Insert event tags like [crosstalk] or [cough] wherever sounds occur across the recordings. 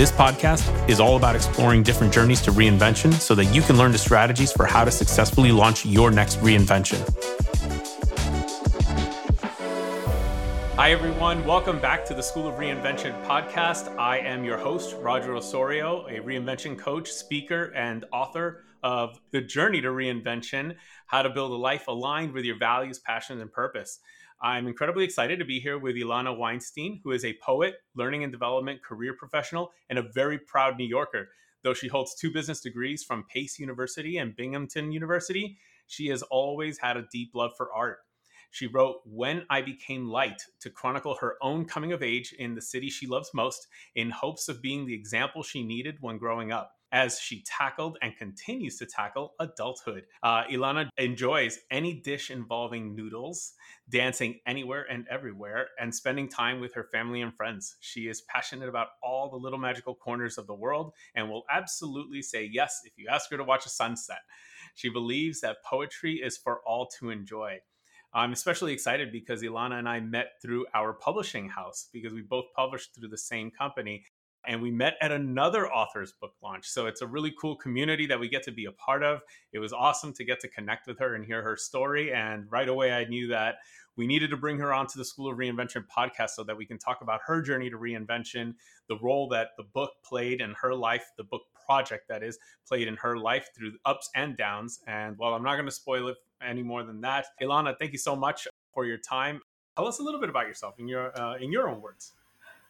This podcast is all about exploring different journeys to reinvention so that you can learn the strategies for how to successfully launch your next reinvention. Hi, everyone. Welcome back to the School of Reinvention podcast. I am your host, Roger Osorio, a reinvention coach, speaker, and author of The Journey to Reinvention How to Build a Life Aligned with Your Values, Passions, and Purpose. I'm incredibly excited to be here with Ilana Weinstein, who is a poet, learning and development career professional, and a very proud New Yorker. Though she holds two business degrees from Pace University and Binghamton University, she has always had a deep love for art. She wrote When I Became Light to chronicle her own coming of age in the city she loves most in hopes of being the example she needed when growing up as she tackled and continues to tackle adulthood. Uh, Ilana enjoys any dish involving noodles, dancing anywhere and everywhere, and spending time with her family and friends. She is passionate about all the little magical corners of the world and will absolutely say yes if you ask her to watch a sunset. She believes that poetry is for all to enjoy. I'm especially excited because Ilana and I met through our publishing house because we both published through the same company and we met at another author's book launch. So it's a really cool community that we get to be a part of. It was awesome to get to connect with her and hear her story. And right away, I knew that we needed to bring her onto the School of Reinvention podcast so that we can talk about her journey to reinvention, the role that the book played in her life, the book project that is played in her life through ups and downs. And while I'm not going to spoil it any more than that, Ilana, thank you so much for your time. Tell us a little bit about yourself in your uh, in your own words.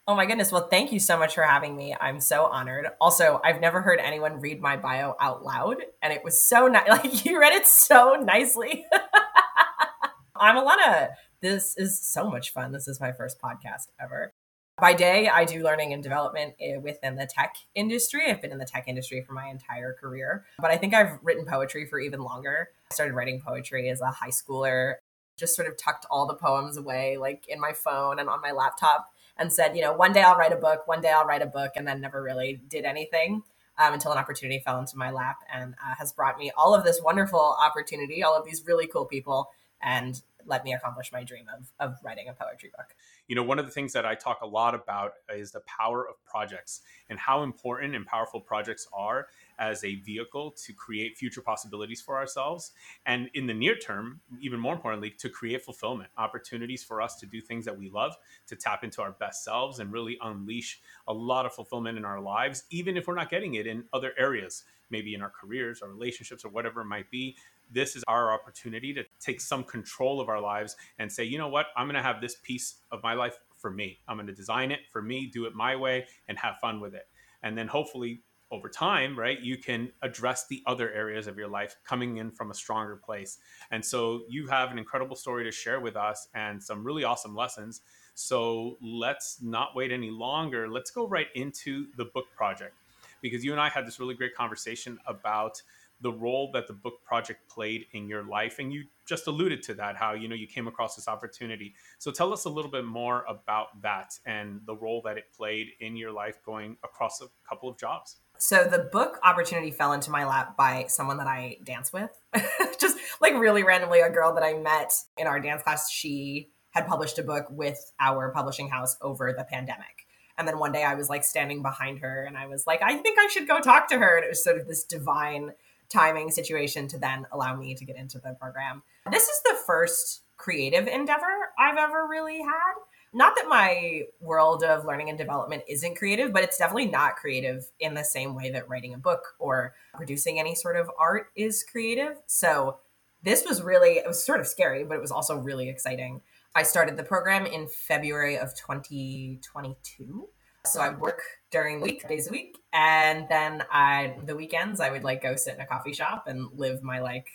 Oh my goodness. Well, thank you so much for having me. I'm so honored. Also, I've never heard anyone read my bio out loud, and it was so nice. [laughs] Like, you read it so nicely. [laughs] I'm Ilana. This is so much fun. This is my first podcast ever. By day, I do learning and development eh, within the tech industry. I've been in the tech industry for my entire career, but I think I've written poetry for even longer. I started writing poetry as a high schooler, just sort of tucked all the poems away, like in my phone and on my laptop and said, you know, one day I'll write a book, one day I'll write a book, and then never really did anything um, until an opportunity fell into my lap and uh, has brought me all of this wonderful opportunity, all of these really cool people, and let me accomplish my dream of, of writing a poetry book. You know, one of the things that I talk a lot about is the power of projects and how important and powerful projects are as a vehicle to create future possibilities for ourselves. And in the near term, even more importantly, to create fulfillment, opportunities for us to do things that we love, to tap into our best selves and really unleash a lot of fulfillment in our lives, even if we're not getting it in other areas, maybe in our careers or relationships or whatever it might be. This is our opportunity to take some control of our lives and say, you know what, I'm going to have this piece of my life for me. I'm going to design it for me, do it my way, and have fun with it. And then hopefully over time, right, you can address the other areas of your life coming in from a stronger place. And so you have an incredible story to share with us and some really awesome lessons. So let's not wait any longer. Let's go right into the book project because you and I had this really great conversation about the role that the book project played in your life and you just alluded to that how you know you came across this opportunity so tell us a little bit more about that and the role that it played in your life going across a couple of jobs so the book opportunity fell into my lap by someone that I dance with. [laughs] Just like really randomly, a girl that I met in our dance class, she had published a book with our publishing house over the pandemic. And then one day I was like standing behind her and I was like, I think I should go talk to her. And it was sort of this divine timing situation to then allow me to get into the program. This is the first creative endeavor I've ever really had not that my world of learning and development isn't creative, but it's definitely not creative in the same way that writing a book or producing any sort of art is creative. So this was really, it was sort of scary, but it was also really exciting. I started the program in February of 2022. So I work during week, days a week, and then I the weekends I would like go sit in a coffee shop and live my like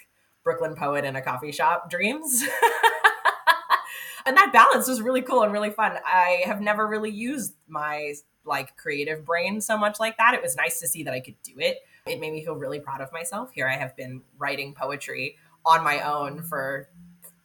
Brooklyn poet in a coffee shop dreams. [laughs] and that balance was really cool and really fun. I have never really used my like creative brain so much like that. It was nice to see that I could do it. It made me feel really proud of myself. Here I have been writing poetry on my own for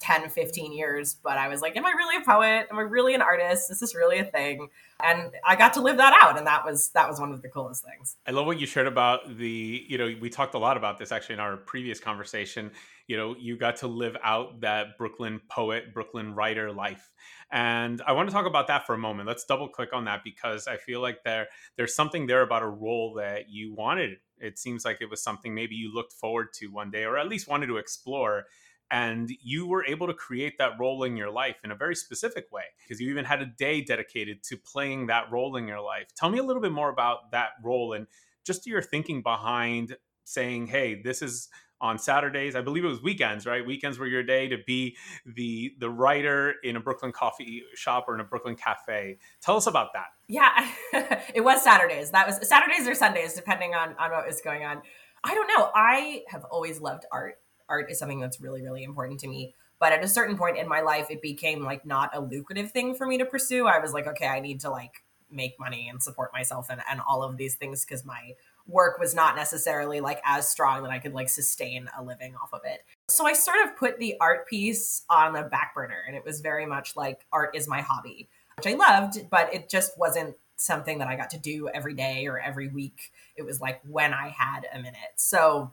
10, 15 years, but I was like, am I really a poet? Am I really an artist? Is this really a thing? And I got to live that out. And that was that was one of the coolest things. I love what you shared about the, you know, we talked a lot about this actually in our previous conversation. You know, you got to live out that Brooklyn poet, Brooklyn writer life. And I want to talk about that for a moment. Let's double click on that because I feel like there there's something there about a role that you wanted. It seems like it was something maybe you looked forward to one day or at least wanted to explore and you were able to create that role in your life in a very specific way because you even had a day dedicated to playing that role in your life. Tell me a little bit more about that role and just your thinking behind saying hey this is on saturdays i believe it was weekends right? Weekends were your day to be the the writer in a brooklyn coffee shop or in a brooklyn cafe. Tell us about that. Yeah [laughs] it was saturdays. That was saturdays or sundays depending on on what was going on. I don't know. I have always loved art art is something that's really really important to me. But at a certain point in my life it became like not a lucrative thing for me to pursue. I was like okay i need to like make money and support myself and, and all of these things because my work was not necessarily like as strong that i could like sustain a living off of it. So i sort of put the art piece on the back burner and it was very much like art is my hobby which i loved but it just wasn't something that i got to do every day or every week. It was like when i had a minute. So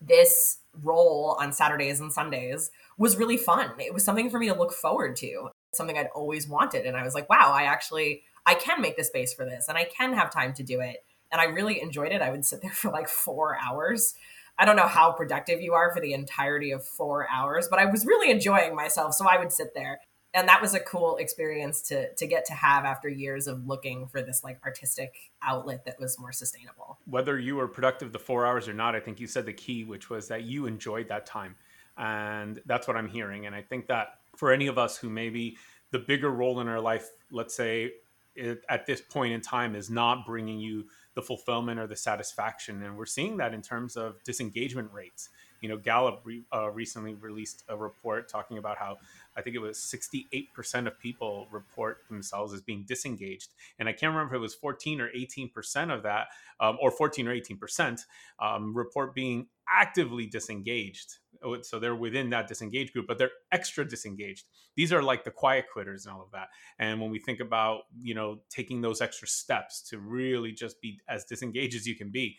this role on Saturdays and Sundays was really fun. It was something for me to look forward to, something I'd always wanted. And I was like, wow, I actually I can make the space for this and I can have time to do it. And I really enjoyed it. I would sit there [laughs] for like four hours. I don't know how productive you are for the entirety of four hours, but I was really enjoying myself. So I would sit there and that was a cool experience to to get to have after years of looking for this like artistic outlet that was more sustainable. Whether you were productive the four hours or not i think you said the key which was that you enjoyed that time. And that's what i'm hearing. And i think that for any of us who maybe the bigger role in our life let's say it, at this point in time is not bringing you the fulfillment or the satisfaction. And we're seeing that in terms of disengagement rates. You know gallup re, uh, recently released a report talking about how I think it was 68% of people report themselves as being disengaged. And I can't remember if it was 14 or 18% of that, um, or 14 or 18% um, report being actively disengaged. Oh, so they're within that disengaged group, but they're extra disengaged. These are like the quiet quitters and all of that. And when we think about, you know, taking those extra steps to really just be as disengaged as you can be,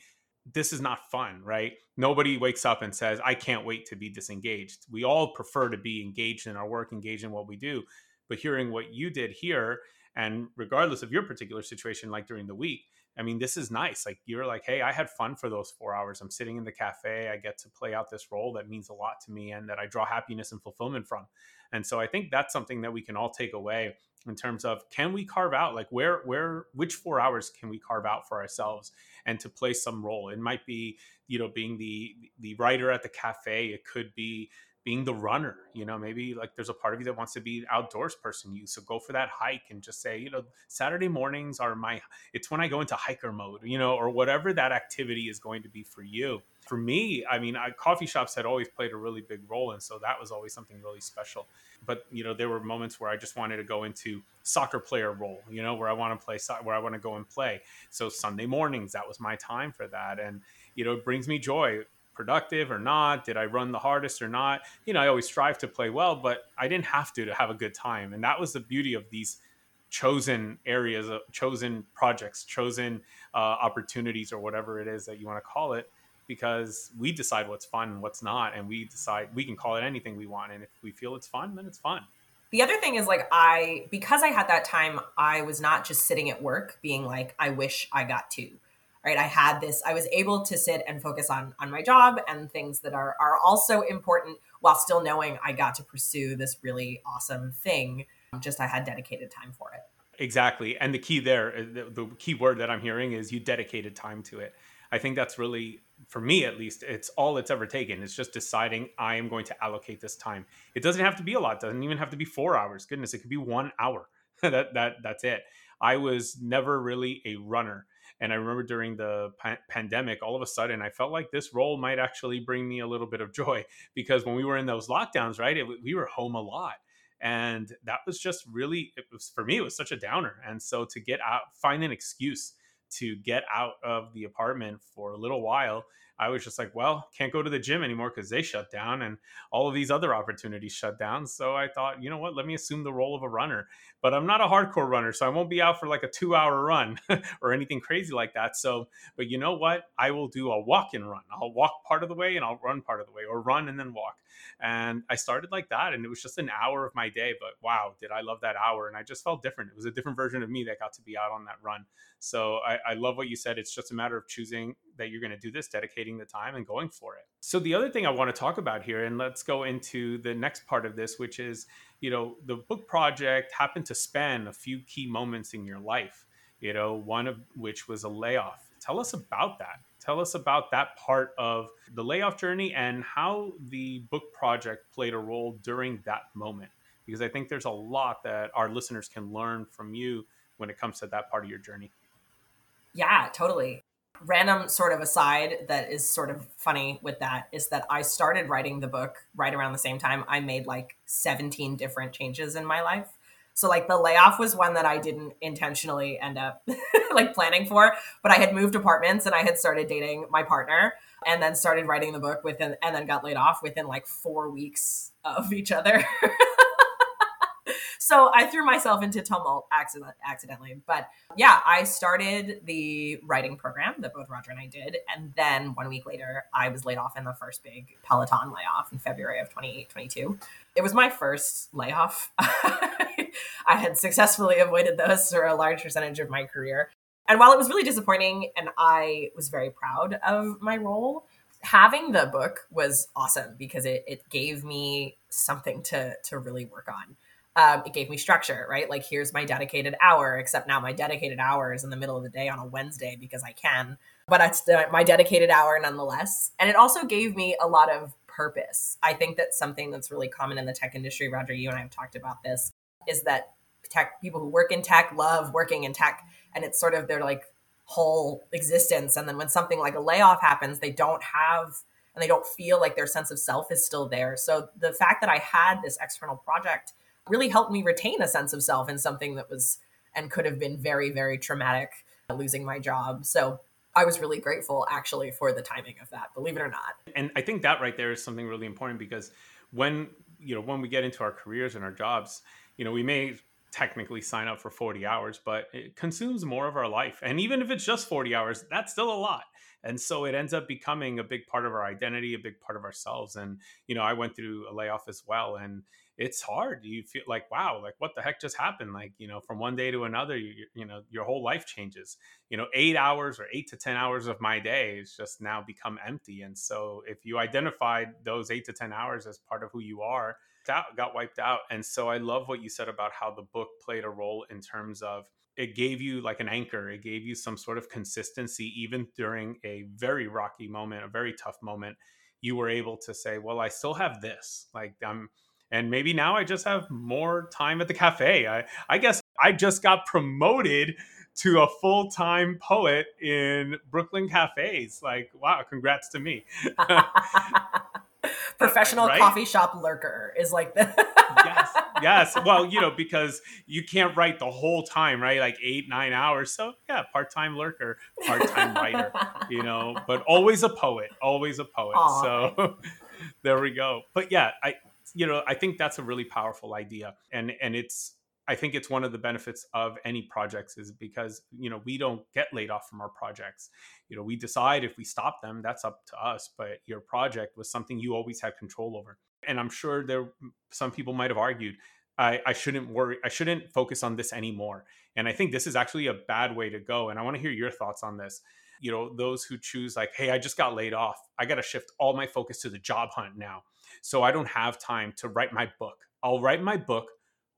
this is not fun, right? Nobody wakes up and says, I can't wait to be disengaged. We all prefer to be engaged in our work, engaged in what we do. But hearing what you did here, and regardless of your particular situation, like during the week, I mean, this is nice. Like you're like, hey, I had fun for those four hours. I'm sitting in the cafe. I get to play out this role that means a lot to me and that I draw happiness and fulfillment from. And so I think that's something that we can all take away in terms of can we carve out like where where which four hours can we carve out for ourselves and to play some role? It might be you know being the the writer at the cafe. It could be being the runner you know maybe like there's a part of you that wants to be an outdoors person. You so go for that hike and just say you know saturday mornings are my it's when i go into hiker mode you know or whatever that activity is going to be for you for me i mean I, coffee shops had always played a really big role and so that was always something really special but you know there were moments where i just wanted to go into soccer player role you know where i want to play where i want to go and play so sunday mornings that was my time for that and you know it brings me joy productive or not? Did I run the hardest or not? You know, I always strive to play well, but I didn't have to to have a good time. And that was the beauty of these chosen areas, chosen projects, chosen uh, opportunities, or whatever it is that you want to call it, because we decide what's fun and what's not, and we decide we can call it anything we want. And if we feel it's fun, then it's fun. The other thing is like I because I had that time, I was not just sitting at work being like, I wish I got to right i had this i was able to sit and focus on on my job and things that are are also important while still knowing i got to pursue this really awesome thing just i had dedicated time for it exactly and the key there uh, the, the key word that i'm hearing is you dedicated time to it i think that's really for me at least it's all it's ever taken. It's just deciding i am going to allocate this time. It doesn't have to be a lot. It doesn't even have to be four hours. Goodness it could be one hour. [laughs] That that that's it. I was never really a runner. And I remember during the pa- pandemic, all of a sudden, I felt like this role might actually bring me a little bit of joy [laughs] because when we were in those lockdowns, right, it, we were home a lot. And that was just really, it was for me, it was such a downer. And so to get out, find an excuse to get out of the apartment for a little while I was just like, well, can't go to the gym anymore because they shut down and all of these other opportunities shut down. So I thought, you know what, let me assume the role of a runner. But I'm not a hardcore runner, so I won't be out for like a two hour run [laughs] or anything crazy like that. So, but you know what? I will do a walk and run. I'll walk part of the way and I'll run part of the way or run and then walk. And I started like that. And it was just an hour of my day. But wow, did I love that hour. And I just felt different. It was a different version of me that got to be out on that run. So I, I love what you said. It's just a matter of choosing that you're going to do this, dedicating the time and going for it. So the other thing I want to talk about here, and let's go into the next part of this, which is, you know, the book project happened to span a few key moments in your life, you know, one of which was a layoff. Tell us about that. Tell us about that part of the layoff journey and how the book project played a role during that moment. Because I think there's a lot that our listeners can learn from you when it comes to that part of your journey. Yeah, totally. Random sort of aside that is sort of funny with that is that I started writing the book right around the same time. I made like 17 different changes in my life. So like the layoff was one that I didn't intentionally end up [laughs] like planning for, but I had moved apartments and I had started dating my partner and then started writing the book within and then got laid off within like 4 weeks of each other. [laughs] so I threw myself into tumult accident, accidentally. But yeah, I started the writing program that both Roger and I did. And then one week later, I was laid off in the first big Peloton layoff in February of 2022. It was my first layoff. [laughs] I had successfully avoided those for a large percentage of my career. And while it was really disappointing and I was very proud of my role, having the book was awesome because it, it gave me something to to really work on um, it gave me structure, right? Like, here's my dedicated hour, except now my dedicated hour is in the middle of the day on a Wednesday because I can, but it's the, my dedicated hour nonetheless. And it also gave me a lot of purpose. I think that's something that's really common in the tech industry. Roger, you and I have talked about this is that tech people who work in tech love working in tech, and it's sort of their like whole existence. And then when something like a layoff happens, they don't have and they don't feel like their sense of self is still there. So the fact that I had this external project really helped me retain a sense of self in something that was and could have been very, very traumatic, losing my job. So I was really grateful actually for the timing of that, believe it or not. And I think that right there is something really important because when you know when we get into our careers and our jobs, you know, we may technically sign up for 40 hours, but it consumes more of our life. And even if it's just 40 hours, that's still a lot. And so it ends up becoming a big part of our identity, a big part of ourselves. And, you know, I went through a layoff as well. And it's hard. You feel like, wow, like what the heck just happened? Like, you know, from one day to another, you, you know, your whole life changes. You know, eight hours or eight to 10 hours of my day is just now become empty. And so if you identified those eight to 10 hours as part of who you are, that got wiped out. And so I love what you said about how the book played a role in terms of it gave you like an anchor. It gave you some sort of consistency, even during a very rocky moment, a very tough moment. You were able to say, well, I still have this. Like, I'm, and maybe now I just have more time at the cafe. I, I guess I just got promoted to a full time poet in Brooklyn cafes. Like, wow, congrats to me. [laughs] Professional right? coffee shop lurker is like the. yes, yes. [laughs] Well, you know, because you can't write the whole time, right? Like eight, nine hours. So, yeah, part time lurker, part time writer, [laughs] you know, but always a poet, always a poet. Aww. So, there we go. But yeah, I, you know, I think that's a really powerful idea. And and it's I think it's one of the benefits of any projects is because, you know, we don't get laid off from our projects. You know, we decide if we stop them, that's up to us, but your project was something you always had control over. And I'm sure there some people might have argued I, I shouldn't worry I shouldn't focus on this anymore. And I think this is actually a bad way to go. And I want to hear your thoughts on this you know those who choose like hey i just got laid off i got to shift all my focus to the job hunt now so I don't have time to write my book. I'll write my book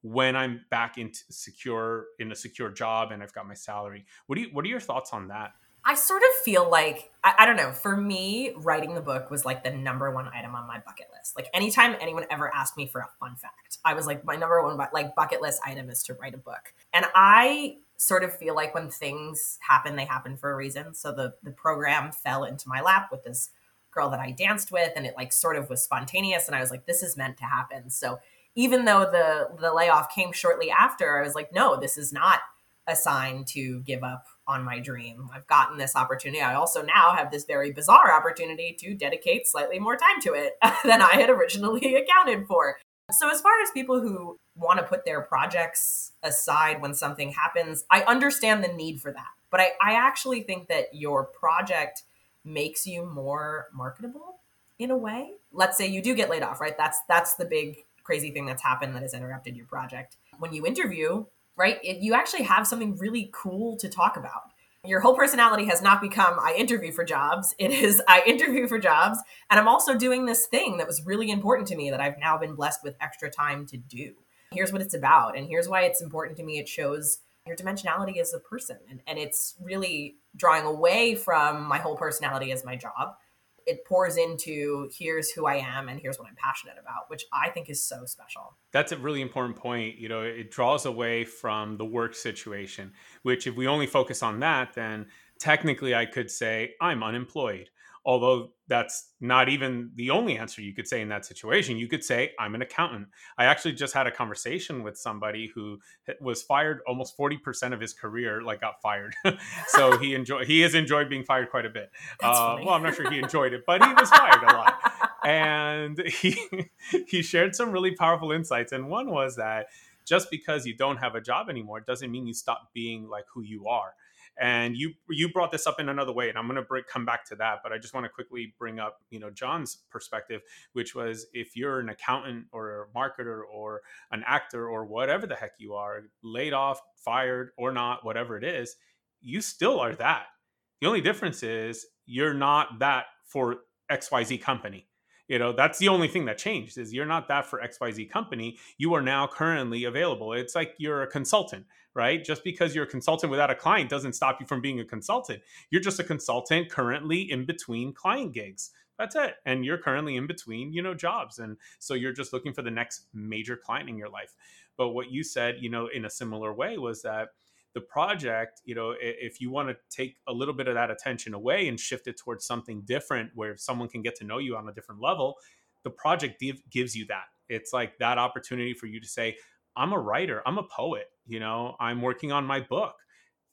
when I'm back into secure in a secure job and I've got my salary. What do you what are your thoughts on that? I sort of feel like I, I, don't know. For me, writing the book was like the number one item on my bucket list. Like anytime anyone ever asked me for a fun fact, I was like, my number one like bucket list item is to write a book. And I sort of feel like when things happen, they happen for a reason. So the the program fell into my lap with this girl that I danced with and it like sort of was spontaneous and I was like this is meant to happen. So even though the the layoff came shortly after, I was like no, this is not a sign to give up on my dream. I've gotten this opportunity. I also now have this very bizarre opportunity to dedicate slightly more time to it [laughs] than I had originally [laughs] accounted for. So, as far as people who want to put their projects aside when something happens, I understand the need for that. But I, I actually think that your project makes you more marketable in a way. Let's say you do get laid off, right? That's that's the big crazy thing that's happened that has interrupted your project. When you interview, right, it, you actually have something really cool to talk about. Your whole personality has not become I interview for jobs. [laughs] It is I interview for jobs. And I'm also doing this thing that was really important to me that I've now been blessed with extra time to do. Here's what it's about. And here's why it's important to me. It shows your dimensionality as a person. And, and it's really drawing away from my whole personality as my job it pours into here's who I am and here's what I'm passionate about, which I think is so special. That's a really important point. You know, it draws away from the work situation, which if we only focus on that, then technically I could say I'm unemployed although that's not even the only answer you could say in that situation. You could say i'm an accountant. I actually just had a conversation with somebody who was fired almost 40% of his career like got fired. [laughs] So he [laughs] enjoyed he has enjoyed being fired quite a bit. Uh, well i'm not sure he enjoyed it but he was fired a lot. And [laughs] he he shared some really powerful insights. And one was that just because you don't have a job anymore doesn't mean you stop being like who you are and you you brought this up in another way and i'm going to come back to that but i just want to quickly bring up you know john's perspective which was if you're an accountant or a marketer or an actor or whatever the heck you are laid off fired or not whatever it is you still are that. The only difference is you're not that for xyz company you know that's the only thing that changed is you're not that for xyz company. You are now currently available. It's like you're a consultant right? Just because you're a consultant without a client doesn't stop you from being a consultant. You're just a consultant currently in between client gigs. That's it. And you're currently in between you know jobs. And so you're just looking for the next major client in your life. But what you said you know in a similar way was that the project, you know, if you want to take a little bit of that attention away and shift it towards something different where someone can get to know you on a different level, the project gives you that. It's like that opportunity for you to say, I'm a writer, I'm a poet, you know, I'm working on my book.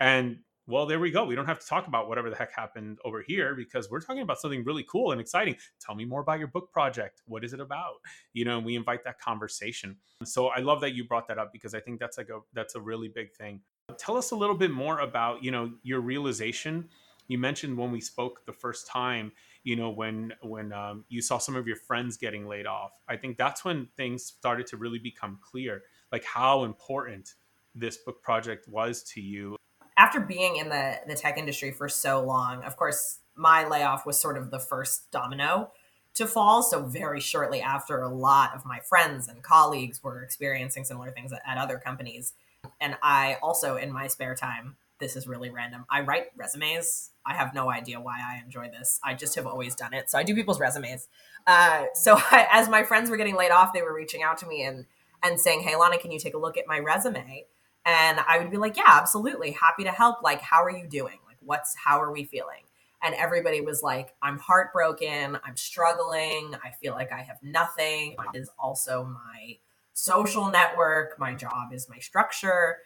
And well, there we go. We don't have to talk about whatever the heck happened over here because we're talking about something really cool and exciting. Tell me more about your book project. What is it about? You know, and we invite that conversation. So I love that you brought that up because I think that's like a that's a really big thing. Tell us a little bit more about, you know, your realization. You mentioned when we spoke the first time, you know, when when um, you saw some of your friends getting laid off. I think that's when things started to really become clear, like how important this book project was to you. After being in the the tech industry for so long, of course, my layoff was sort of the first domino to fall. So very shortly after, a lot of my friends and colleagues were experiencing similar things at, at other companies and I also, in my spare time, this is really random. I write resumes. I have no idea why I enjoy this. I just have always done it. So I do people's resumes. Uh, so [laughs] I, as my friends were getting laid off, they were reaching out to me and and saying, "Hey, Lana, can you take a look at my resume?" And I would be like, "Yeah, absolutely, happy to help. Like, how are you doing? Like, what's how are we feeling?" And everybody was like, "I'm heartbroken. I'm struggling. I feel like I have nothing." Is also my social network. My job is my structure.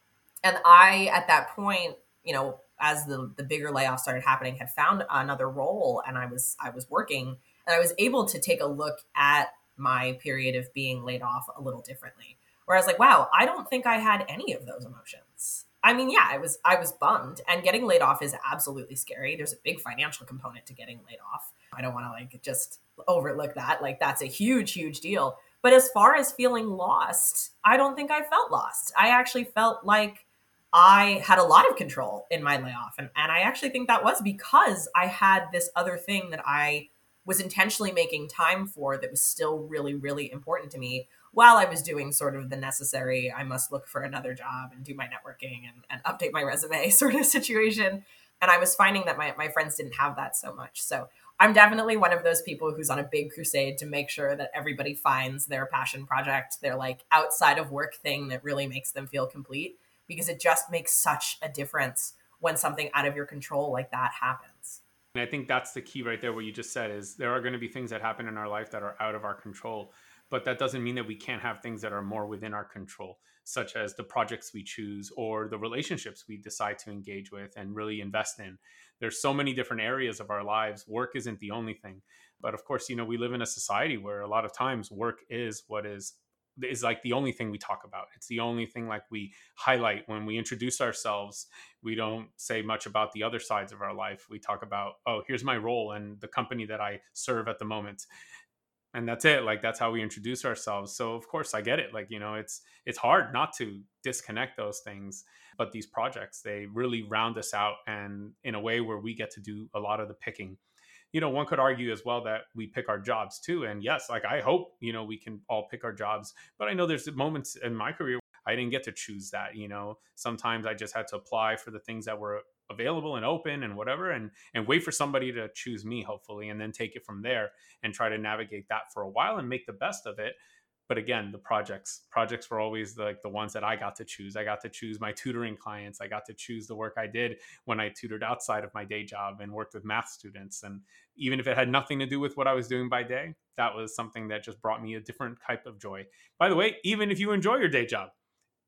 And I, at that point, you know, as the the bigger layoffs started happening, had found another role, and I was I was working, and I was able to take a look at my period of being laid off a little differently. Where I was like, wow, I don't think I had any of those emotions. I mean, yeah, I was I was bummed, and getting laid off is absolutely scary. There's a big financial component to getting laid off. I don't want to like just overlook that. Like that's a huge, huge deal. But as far as feeling lost, I don't think I felt lost. I actually felt like I had a lot of control in my layoff. And, and I actually think that was because I had this other thing that I was intentionally making time for that was still really, really important to me while I was doing sort of the necessary, I must look for another job and do my networking and, and update my resume [laughs] sort of situation. And I was finding that my, my friends didn't have that so much. So I'm definitely one of those people who's on a big crusade to make sure that everybody finds their passion project, their like outside of work thing that really makes them feel complete because it just makes such a difference when something out of your control like that happens. And I think that's the key right there what you just said is there are going to be things that happen in our life that are out of our control, but that doesn't mean that we can't have things that are more within our control. such as the projects we choose or the relationships we decide to engage with and really invest in. There's so many different areas of our lives. Work isn't the only thing. But of course, you know, we live in a society where a lot of times work is what is is like the only thing we talk about. It's the only thing like we highlight when we introduce ourselves. We don't say much about the other sides of our life. We talk about, oh, here's my role and the company that I serve at the moment and that's it like that's how we introduce ourselves so of course i get it like you know it's it's hard not to disconnect those things but these projects they really round us out and in a way where we get to do a lot of the picking you know one could argue as well that we pick our jobs too and yes like i hope you know we can all pick our jobs but i know there's moments in my career I didn't get to choose that, you know. Sometimes I just had to apply for the things that were available and open and whatever and and wait for somebody to choose me hopefully and then take it from there and try to navigate that for a while and make the best of it. But again the projects projects were always the, like the ones that i got to choose. I got to choose my tutoring clients. I got to choose the work i did when i tutored outside of my day job and worked with math students. And even if it had nothing to do with what i was doing by day that was something that just brought me a different type of joy. By the way even if you enjoy your day job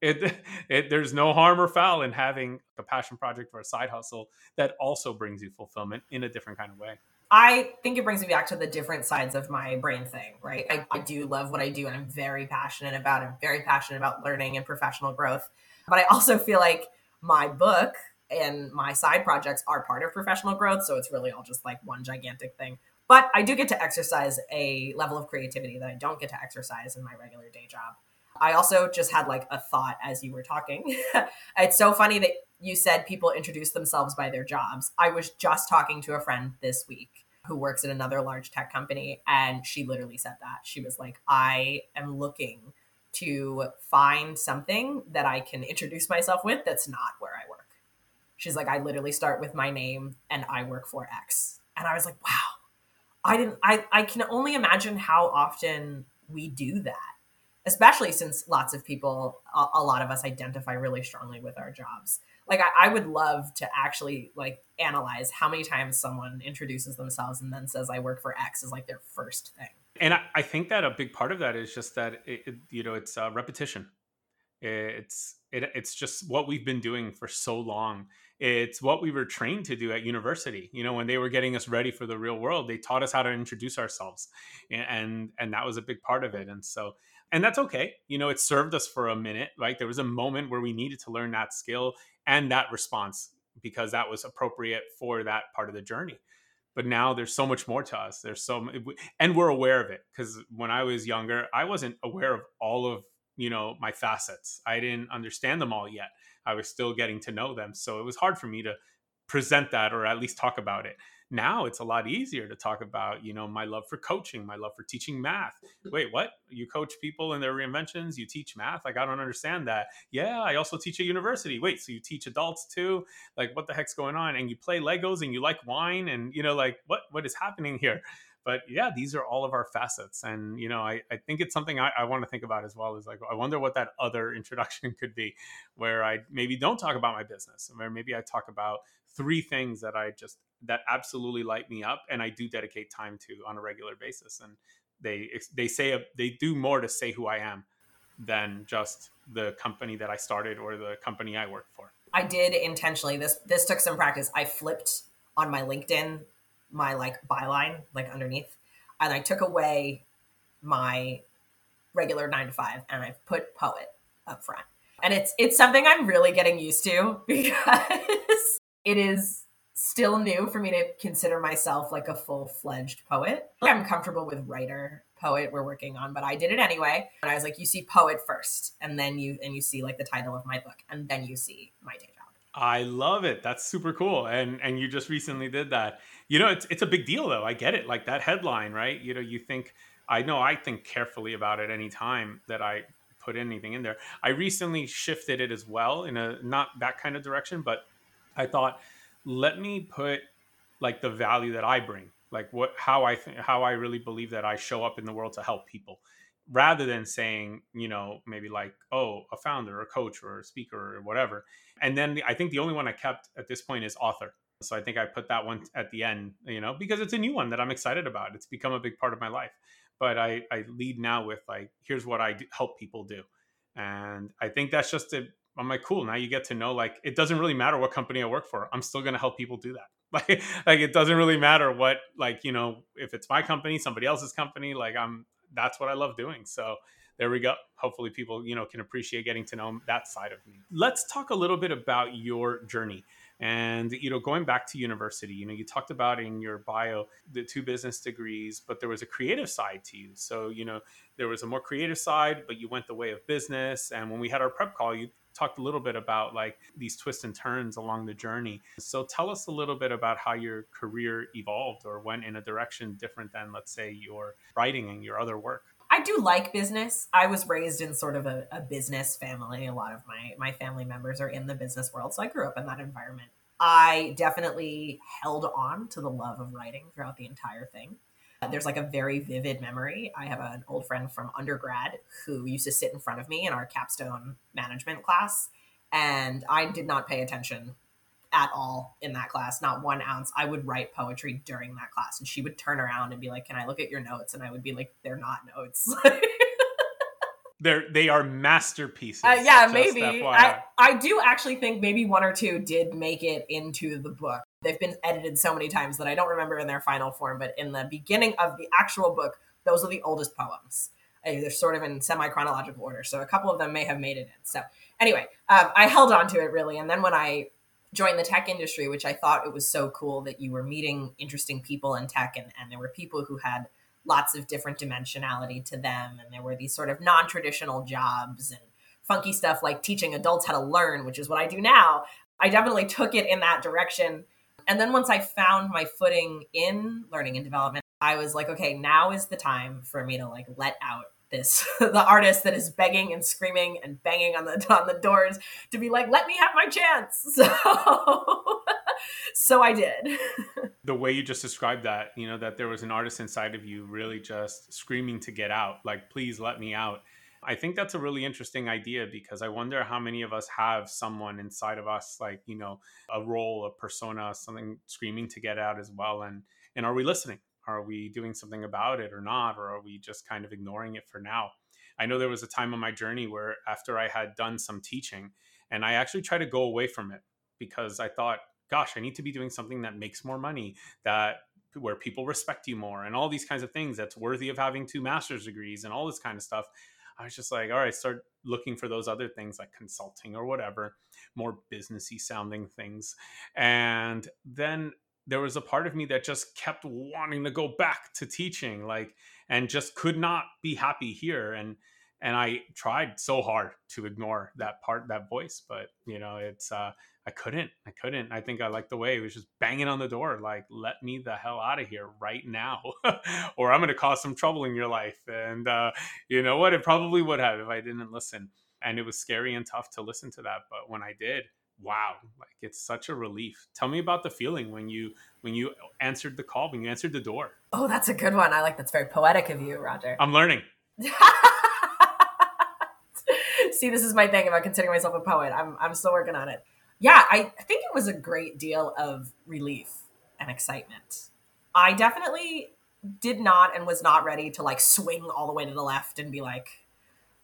it, [laughs] it, there's no harm or foul in having a passion project or a side hustle that also brings you fulfillment in a different kind of way. I think it brings me back to the different sides of my brain thing, right? I, I do love what I do and I'm very passionate about it. I'm very passionate about learning and professional growth. But I also feel like my book and my side projects are part of professional growth. So it's really all just like one gigantic thing. But I do get to exercise a level of creativity that I don't get to exercise in my regular day job. I also just had like a thought as you were talking. [laughs] it's so funny that you said people introduce themselves by their jobs. I was just talking to a friend this week who works at another large tech company, and she literally said that. She was like, I am looking to find something that I can introduce myself with that's not where I work. She's like, I literally start with my name and I work for X. And I was like, wow, I didn't, I, I can only imagine how often we do that especially since lots of people a, a, lot of us identify really strongly with our jobs. Like I, I, would love to actually like analyze how many times someone introduces themselves and then says i work for x is like their first thing. And i, I think that a big part of that is just that it, it, you know it's uh, repetition. It's it, it's just what we've been doing for so long. It's what we were trained to do at university. You know when they were getting us ready for the real world they taught us how to introduce ourselves. And and that was a big part of it. And so and that's okay. You know, it served us for a minute. Right, there was a moment where we needed to learn that skill and that response because that was appropriate for that part of the journey. But now there's so much more to us. There's so, and we're aware of it because when I was younger, I wasn't aware of all of you know my facets. I didn't understand them all yet. I was still getting to know them, so it was hard for me to present that or at least talk about it now it's a lot easier to talk about you know my love for coaching my love for teaching math. Hmm. Wait what? You coach people in their reinventions? You teach math? Like i don't understand that. Yeah i also teach at university. Wait so you teach adults too? Like what the heck's going on? And you play legos and you like wine and you know like what what is happening here? But yeah these are all of our facets. And you know i, I think it's something I, I want to think about as well is like i wonder what that other [laughs] introduction could be where i maybe don't talk about my business where maybe i talk about three things that i just that absolutely light me up and I do dedicate time to on a regular basis. And they they say they do more to say who I am than just the company that I started or the company I work for. I did intentionally. This this took some practice. I flipped on my LinkedIn my like byline like underneath, and I took away my regular nine to five and I put poet up front. And it's it's something I'm really getting used to [laughs] because it is still new for me to consider myself like a full fledged poet. I'm comfortable with writer poet we're working on, but I did it anyway. And I was like, you see poet first, and then you and you see like the title of my book, and then you see my day job. I love it. That's super cool. And and you just recently did that. You know, it's it's a big deal though. I get it. Like that headline, right? You know, you think I know I think carefully about it any time that I put anything in there. I recently shifted it as well in a not that kind of direction, but I thought let me put like the value that I bring, like what how I think how I really believe that I show up in the world to help people, rather than saying you know maybe like oh a founder, or a coach, or a speaker or whatever. And then the, I think the only one I kept at this point is author. So I think I put that one at the end, you know, because it's a new one that I'm excited about. It's become a big part of my life. But I, I lead now with like, here's what I do, help people do. And I think that's just a, I'm like, cool. Now you get to know, like, it doesn't really matter what company I work for. I'm still going to help people do that. [laughs] Like, like it doesn't really matter what, like, you know, if it's my company, somebody else's company, like, I'm, that's what I love doing. So there we go. Hopefully people, you know, can appreciate getting to know that side of me. Let's talk a little bit about your journey. And you know, going back to university, you know, you talked about in your bio the two business degrees, but there was a creative side to you. So you know, there was a more creative side, but you went the way of business. And when we had our prep call, you talked a little bit about like these twists and turns along the journey. So tell us a little bit about how your career evolved or went in a direction different than, let's say, your writing and your other work. I do like business. I was raised in sort of a, a, business family. A lot of my my family members are in the business world, so I grew up in that environment. I definitely held on to the love of writing throughout the entire thing. Uh, there's like a very vivid memory. I have an old friend from undergrad who used to sit in front of me in our capstone management class, and I did not pay attention at all in that class, not one ounce. I would write poetry during that class, and she would turn around and be like, "Can I look at your notes?" And I would be like, "They're not notes." [laughs] They're they are masterpieces. Uh, yeah, maybe. I I do actually think maybe one or two did make it into the book. They've been edited so many times that I don't remember in their final form. But in the beginning of the actual book, those are the oldest poems. Uh, they're sort of in semi chronological order, so a couple of them may have made it in. So anyway, um, I held on to it really, and then when I joined the tech industry, which I thought it was so cool that you were meeting interesting people in tech and, and there were people who had lots of different dimensionality to them. And there were these sort of non traditional jobs and funky stuff like teaching adults how to learn, which is what I do now. I definitely took it in that direction. And then once I found my footing in learning and development, I was like, okay, now is the time for me to like let out this [laughs] the artist that is begging and screaming and banging on the [laughs] on the doors to be like let me have my chance. [laughs] So so i did. The way you just described that you know that there was an artist inside of you really just screaming to get out like please let me out. I think that's a really interesting idea because i wonder how many of us have someone inside of us like you know a role a persona something screaming to get out as well and and are we listening are we doing something about it or not? Or are we just kind of ignoring it for now? I know there was a time on my journey where after I had done some teaching and I actually tried to go away from it because I thought, gosh, I need to be doing something that makes more money, that where people respect you more and all these kinds of things that's worthy of having two master's degrees and all this kind of stuff. I was just like, all right, start looking for those other things like consulting or whatever, more businessy sounding things. And then there was a part of me that just kept wanting to go back to teaching like and just could not be happy here and and i tried so hard to ignore that part that voice but you know it's uh i couldn't i couldn't. I think i liked the way it was just banging on the door like let me the hell out of here right now [laughs] or i'm going to cause some trouble in your life. And uh you know what? It probably would have if i didn't listen. And it was scary and tough to listen to that but when i did wow like it's such a relief. Tell me about the feeling when you when you answered the call when you answered the door. Oh that's a good one. I like that's very poetic of you roger. I'm learning. [laughs] See this is my thing about considering myself a poet. I'm, I'm still working on it. Yeah I, I think it was a great deal of relief and excitement. I definitely did not and was not ready to like swing all the way to the left and be like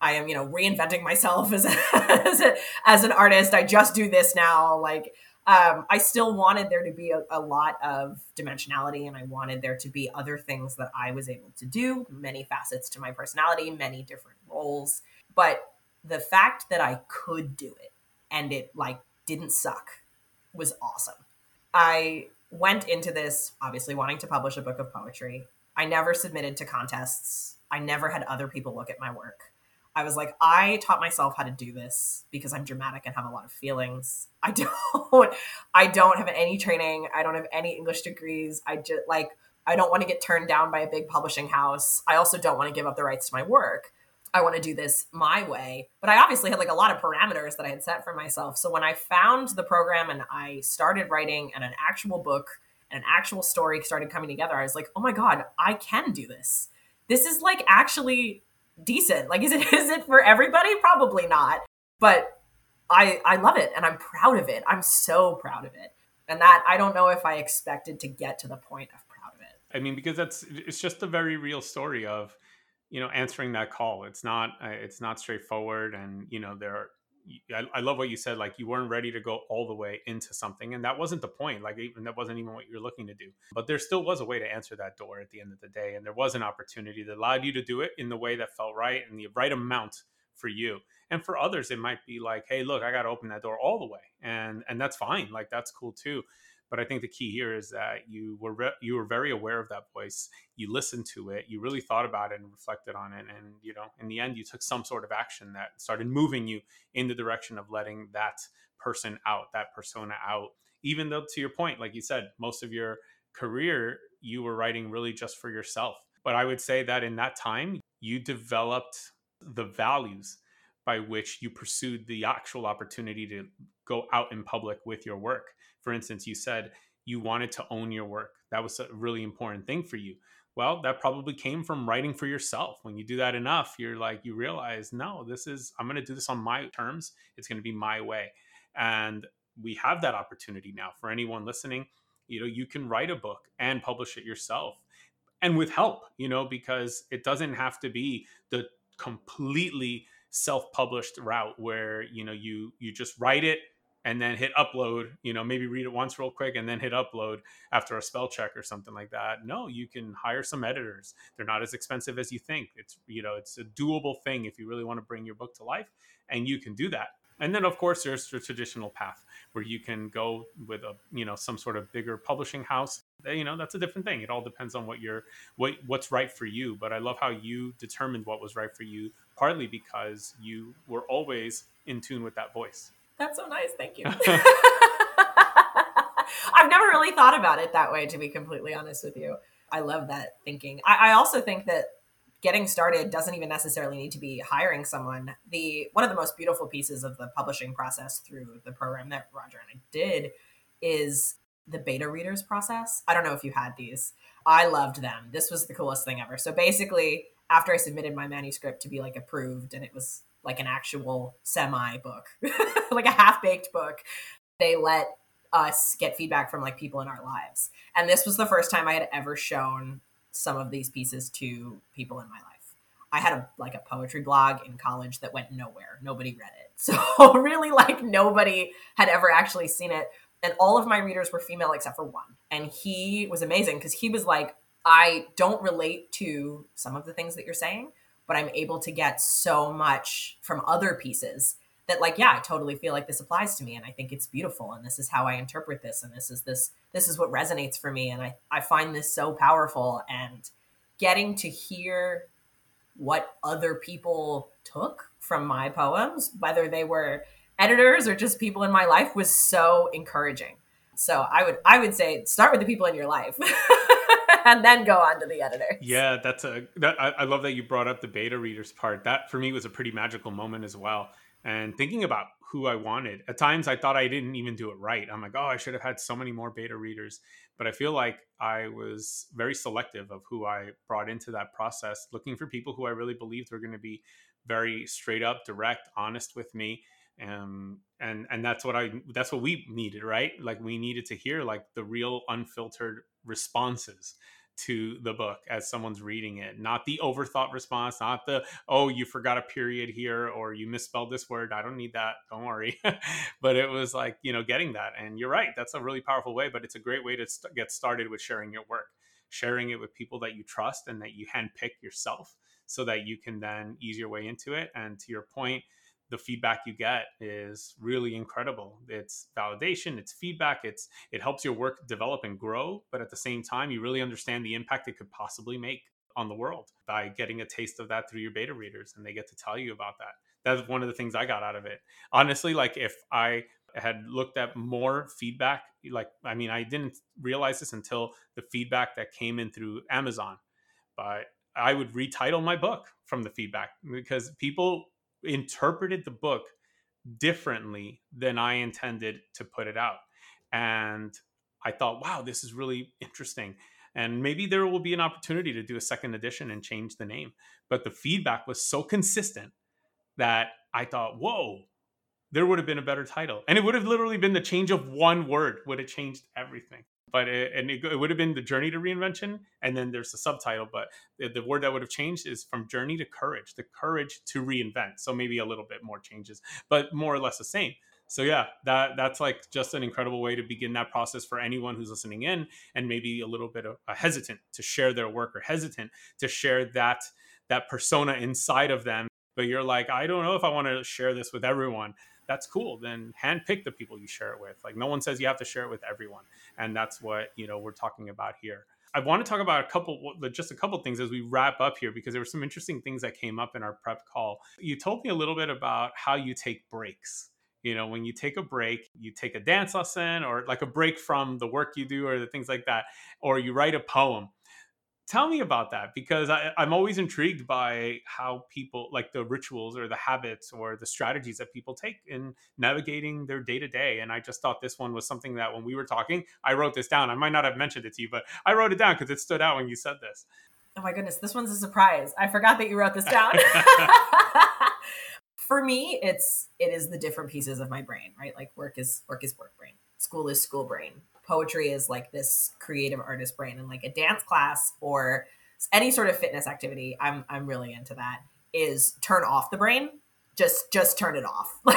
I am, you know, reinventing myself as a, [laughs] as, a, as an artist. I just do this now. Like, um, I still wanted there to be a, a, lot of dimensionality, and I wanted there to be other things that I was able to do, many facets to my personality, many different roles. But the fact that I could do it and it like didn't suck was awesome. I went into this obviously wanting to publish a book of poetry. I never submitted to contests. I never had other people look at my work. I was like, I taught myself how to do this because I'm dramatic and have a lot of feelings. [laughs] I don't, I don't have any training. I don't have any English degrees. I just like, I don't want to get turned down by a big publishing house. I also don't want to give up the rights to my work. I want to do this my way. But I obviously had like a lot of parameters that I had set for myself. So when I found the program and I started writing and an actual book and an actual story started coming together, I was like, oh my God, I can do this. This is like actually decent. Like, is it [laughs] is it for everybody? Probably not. But I I love it and I'm proud of it. I'm so proud of it. And that I don't know if I expected to get to the point of proud of it. I mean, because that's it's just a very real story of you know answering that call it's not uh, it's not straightforward and you know there are I, I, love what you said like you weren't ready to go all the way into something and that wasn't the point like even that wasn't even what you're looking to do. But there still was a way to answer that door at the end of the day and there was an opportunity that allowed you to do it in the way that felt right and the right amount for you. And for others it might be like hey look i got to open that door all the way and and that's fine like that's cool too but I think the key here is that you were re- you were very aware of that voice. You listened to it. You really thought about it and reflected on it. And you know, in the end, you took some sort of action that started moving you in the direction of letting that person out, that persona out. Even though, to your point, like you said, most of your career you were writing really just for yourself. But I would say that in that time, you developed the values by which you pursued the actual opportunity to go out in public with your work for instance, you said you wanted to own your work. That was a really important thing for you. Well, that probably came from writing for yourself. When you do that enough, you're like, you realize, no, this is, I'm going to do this on my terms. It's going to be my way. And we have that opportunity now for anyone listening. You know, you can write a book and publish it yourself and with help, you know, because it doesn't have to be the completely self-published route where, you know, you you just write it and then hit upload you know maybe read it once real quick and then hit upload after a spell check or something like that. No you can hire some editors. They're not as expensive as you think. It's you know it's a doable thing if you really want to bring your book to life and you can do that. And then of course there's the traditional path where you can go with a you know some sort of bigger publishing house you know that's a different thing it all depends on what you're what what's right for you but i love how you determined what was right for you partly because you were always in tune with that voice that's so nice. Thank you. [laughs] [laughs] I've never really thought about it that way, to be completely honest with you. I love that thinking. I, I also think that getting started doesn't even necessarily need to be hiring someone. The one of the most beautiful pieces of the publishing process through the program that Roger and I did is the beta readers process. I don't know if you had these. I loved them. This was the coolest thing ever. So basically, after I submitted my manuscript to be like approved and it was like an actual semi book, [laughs] like a half baked book. They let us get feedback from like people in our lives. And this was the first time I had ever shown some of these pieces to people in my life. I had a like a poetry blog in college that went nowhere. Nobody read it. [laughs] So really like nobody had ever actually seen it. And all of my readers were female except for one. And he was amazing because he was like, I don't relate to some of the things that you're saying, but I'm able to get so much from other pieces that like yeah i totally feel like this applies to me and i think it's beautiful and this is how i interpret this and this is this this is what resonates for me and i i find this so powerful and getting to hear what other people took from my poems whether they were editors or just people in my life was so encouraging so i would i would say start with the people in your life [laughs] and then go on to the editor. Yeah, that's a that I, I love that you brought up the beta readers part. That for me was a pretty magical moment as well. And thinking about who I wanted, at times I thought I didn't even do it right. I'm like, oh, I should have had so many more beta readers. But I feel like I was very selective of who I brought into that process, looking for people who I really believed were going to be very straight up, direct, honest with me. Um, and and that's what I that's what we needed, right? Like we needed to hear like the real unfiltered responses to the book as someone's reading it not the overthought response not the oh you forgot a period here or you misspelled this word i don't need that don't worry [laughs] but it was like you know getting that and you're right that's a really powerful way but it's a great way to st- get started with sharing your work sharing it with people that you trust and that you handpick yourself so that you can then ease your way into it and to your point the feedback you get is really incredible. It's validation, it's feedback, it's it helps your work develop and grow, but at the same time you really understand the impact it could possibly make on the world by getting a taste of that through your beta readers and they get to tell you about that. That's one of the things I got out of it. Honestly, like if I had looked at more feedback, like I mean, I didn't realize this until the feedback that came in through Amazon. But I would retitle my book from the feedback because people interpreted the book differently than I intended to put it out. And I thought, wow, this is really interesting. And maybe there will be an opportunity to do a second edition and change the name. But the feedback was so consistent that I thought, whoa, there would have been a better title. And it would have literally been the change of one word would have changed everything. But it, and it, it, would have been the journey to reinvention and then there's the subtitle but the, the, word that would have changed is from journey to courage the courage to reinvent. So maybe a little bit more changes but more or less the same. So yeah that that's like just an incredible way to begin that process for anyone who's listening in and maybe a little bit of a hesitant to share their work or hesitant to share that that persona inside of them. But you're like i don't know if i want to share this with everyone that's cool. Then handpick the people you share it with. Like no one says you have to share it with everyone, and that's what you know we're talking about here. I want to talk about a couple, just a couple things as we wrap up here, because there were some interesting things that came up in our prep call. You told me a little bit about how you take breaks. You know, when you take a break, you take a dance lesson or like a break from the work you do or the things like that, or you write a poem tell me about that because I, am always intrigued by how people like the rituals or the habits or the strategies that people take in navigating their day to day. And I just thought this one was something that when we were talking, I wrote this down. I might not have mentioned it to you, but I wrote it down because it stood out when you said this. Oh my goodness, this one's a surprise. I forgot that you wrote this down. [laughs] [laughs] For me, it's it is the different pieces of my brain, right? Like work is work is work brain. School is school brain poetry is like this creative artist brain and like a dance class or any sort of fitness activity i'm i'm really into that is turn off the brain. Just just turn it off. [laughs]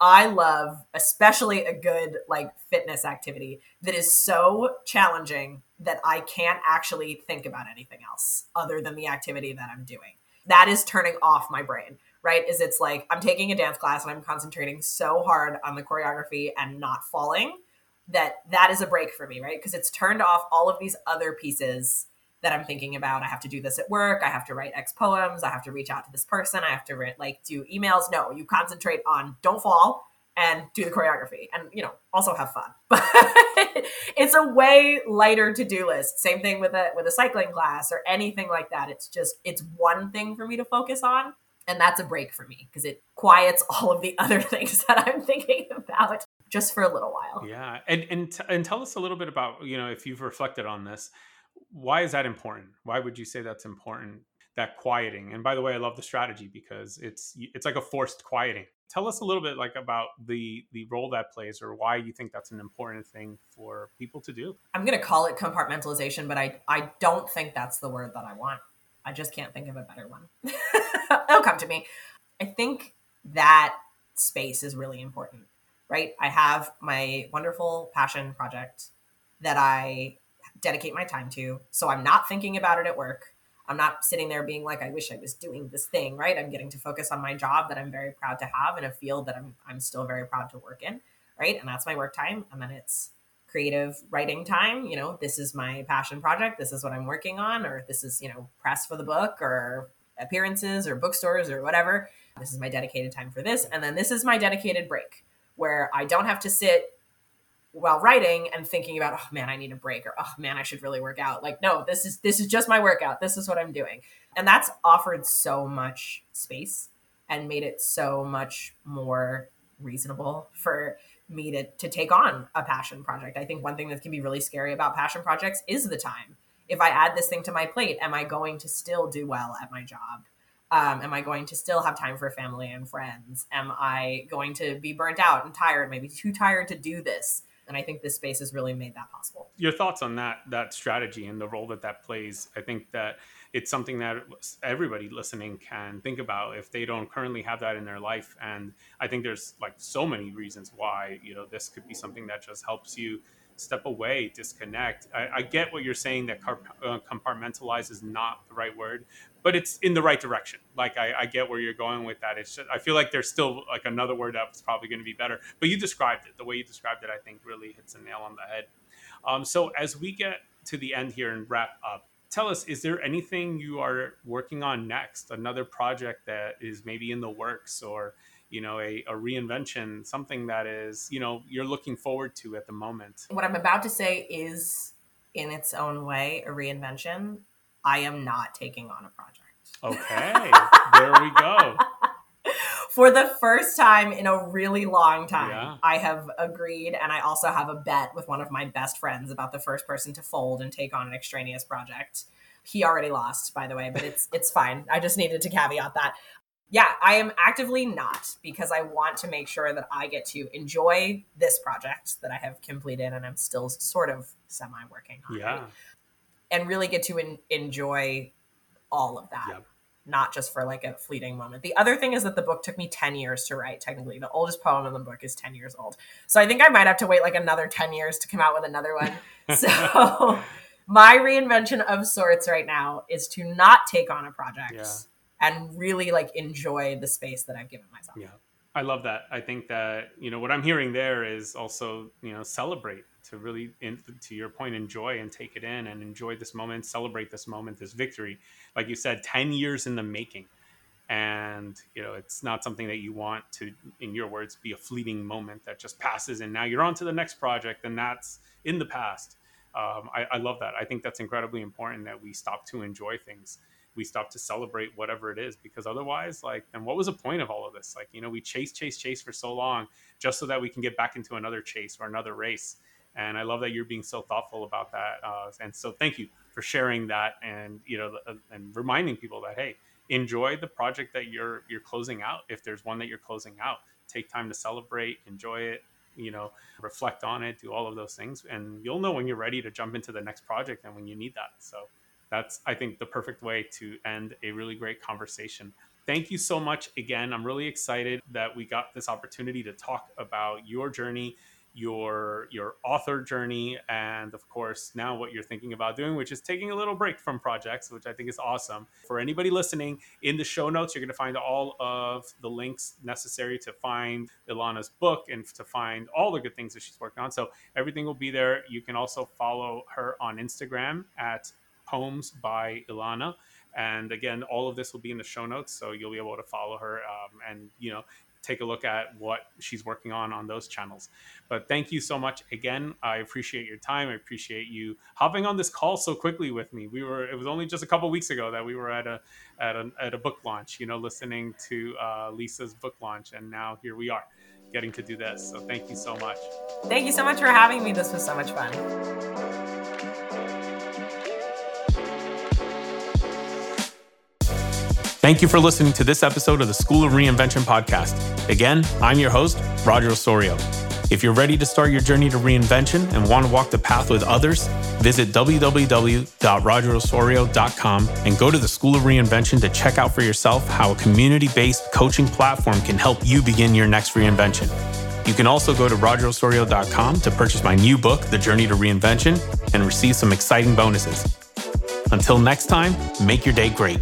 I love especially a good like fitness activity that is so challenging that i can't actually think about anything else other than the activity that i'm doing. That is turning off my brain right? Is it's like i'm taking a dance class and i'm concentrating so hard on the choreography and not falling that that is a break for me, right? Because it's turned off all of these other pieces that I'm thinking about. I have to do this at work. I have to write X poems. I have to reach out to this person. I have to write, like do emails. No, you concentrate on don't fall and do the choreography and you know also have fun [laughs] but it's a way lighter to-do list same thing with a with a cycling class or anything like that it's just it's one thing for me to focus on and that's a break for me because it quiets all of the other [laughs] things that i'm thinking about just for a little while. Yeah, and and t- and tell us a little bit about you know if you've reflected on this, why is that important? Why would you say that's important? That quieting. And by the way, I love the strategy because it's it's like a forced quieting. Tell us a little bit like about the the role that plays or why you think that's an important thing for people to do. I'm going to call it compartmentalization, but I I don't think that's the word that I want. I just can't think of a better one. [laughs] It'll come to me. I think that space is really important right? I have my wonderful passion project that I dedicate my time to. So I'm not thinking about it at work. I'm not sitting there being like, I wish I was doing this thing, right? I'm getting to focus on my job that I'm very proud to have in a field that I'm, I'm still very proud to work in, right? And that's my work time. And then it's creative writing time. You know, this is my passion project. This is what I'm working on, or this is, you know, press for the book or appearances or bookstores or whatever. This is my dedicated time for this. And then this is my dedicated break where I don't have to sit while writing and thinking about oh man i need a break or oh man i should really work out. Like no this is this is just my workout. This is what i'm doing. And that's offered so much space and made it so much more reasonable for me to, to take on a passion project. I think one thing that can be really scary about passion projects is the time. If i add this thing to my plate am i going to still do well at my job um, am I going to still have time for family and friends? Am I going to be burnt out and tired, maybe too tired to do this? And I think this space has really made that possible. Your thoughts on that that strategy and the role that that plays? I think that it's something that everybody listening can think about if they don't currently have that in their life. And I think there's like so many reasons why you know this could be something that just helps you step away, disconnect. I, I get what you're saying that uh, compartmentalize is not the right word, but it's in the right direction. Like I, I get where you're going with that. It's just, I feel like there's still like another word that's probably going to be better, but you described it. The way you described it, I think really hits a nail on the head. Um, so as we get to the end here and wrap up, tell us, is there anything you are working on next? Another project that is maybe in the works or you know a, a reinvention something that is you know you're looking forward to at the moment. What i'm about to say is in its own way a reinvention. I am not taking on a project. Okay. There we go. [laughs] For the first time in a really long time yeah. i have agreed and i also have a bet with one of my best friends about the first person to fold and take on an extraneous project. He already lost by the way but it's it's fine. I just needed to caveat that yeah, I am actively not because I want to make sure that I get to enjoy this project that I have completed and I'm still sort of semi working on. Yeah. Right? And really get to en- enjoy all of that. Yep. Not just for like a fleeting moment. The other thing is that the book took me 10 years to write, technically. The oldest poem in the book is 10 years old. So I think I might have to wait like another 10 years to come out with another one. [laughs] so my reinvention of sorts right now is to not take on a project. Yeah and really like enjoy the space that I've given myself. Yeah. I love that. I think that, you know, what I'm hearing there is also, you know, celebrate to really, in, to your point, enjoy and take it in and enjoy this moment, celebrate this moment, this victory. Like you said, 10 years in the making. And, you know, it's not something that you want to, in your words, be a fleeting moment that just passes and now you're on to the next project and that's in the past. Um, I, I love that. I think that's incredibly important that we stop to enjoy things we stop to celebrate whatever it is because otherwise like and what was the point of all of this? Like you know we chase chase chase for so long just so that we can get back into another chase or another race. And i love that you're being so thoughtful about that uh, and so thank you for sharing that and you know uh, and reminding people that hey enjoy the project that you're you're closing out. If there's one that you're closing out take time to celebrate enjoy it you know reflect on it do all of those things and you'll know when you're ready to jump into the next project and when you need that. So that's i think the perfect way to end a really great conversation. Thank you so much again. I'm really excited that we got this opportunity to talk about your journey your your author journey and of course now what you're thinking about doing which is taking a little break from projects which i think is awesome. For anybody listening in the show notes you're going to find all of the links necessary to find ilana's book and to find all the good things that she's working on. So everything will be there. You can also follow her on instagram at poems by Ilana. And again, all of this will be in the show notes, so you'll be able to follow her um, and you know take a look at what she's working on on those channels. But thank you so much again. I appreciate your time. I appreciate you hopping on this call so quickly with me. We were it was only just a couple weeks ago that we were at a at a at a book launch, you know, listening to uh, Lisa's book launch, and now here we are getting to do this. So thank you so much. Thank you so much for having me. This was so much fun. Thank you for listening to this episode of the School of Reinvention podcast. Again, I'm your host, Roger Osorio. If you're ready to start your journey to reinvention and want to walk the path with others, visit www.rogerosorio.com and go to the School of Reinvention to check out for yourself how a community based coaching platform can help you begin your next reinvention. You can also go to rogerosorio.com to purchase my new book, The Journey to Reinvention, and receive some exciting bonuses. Until next time, make your day great.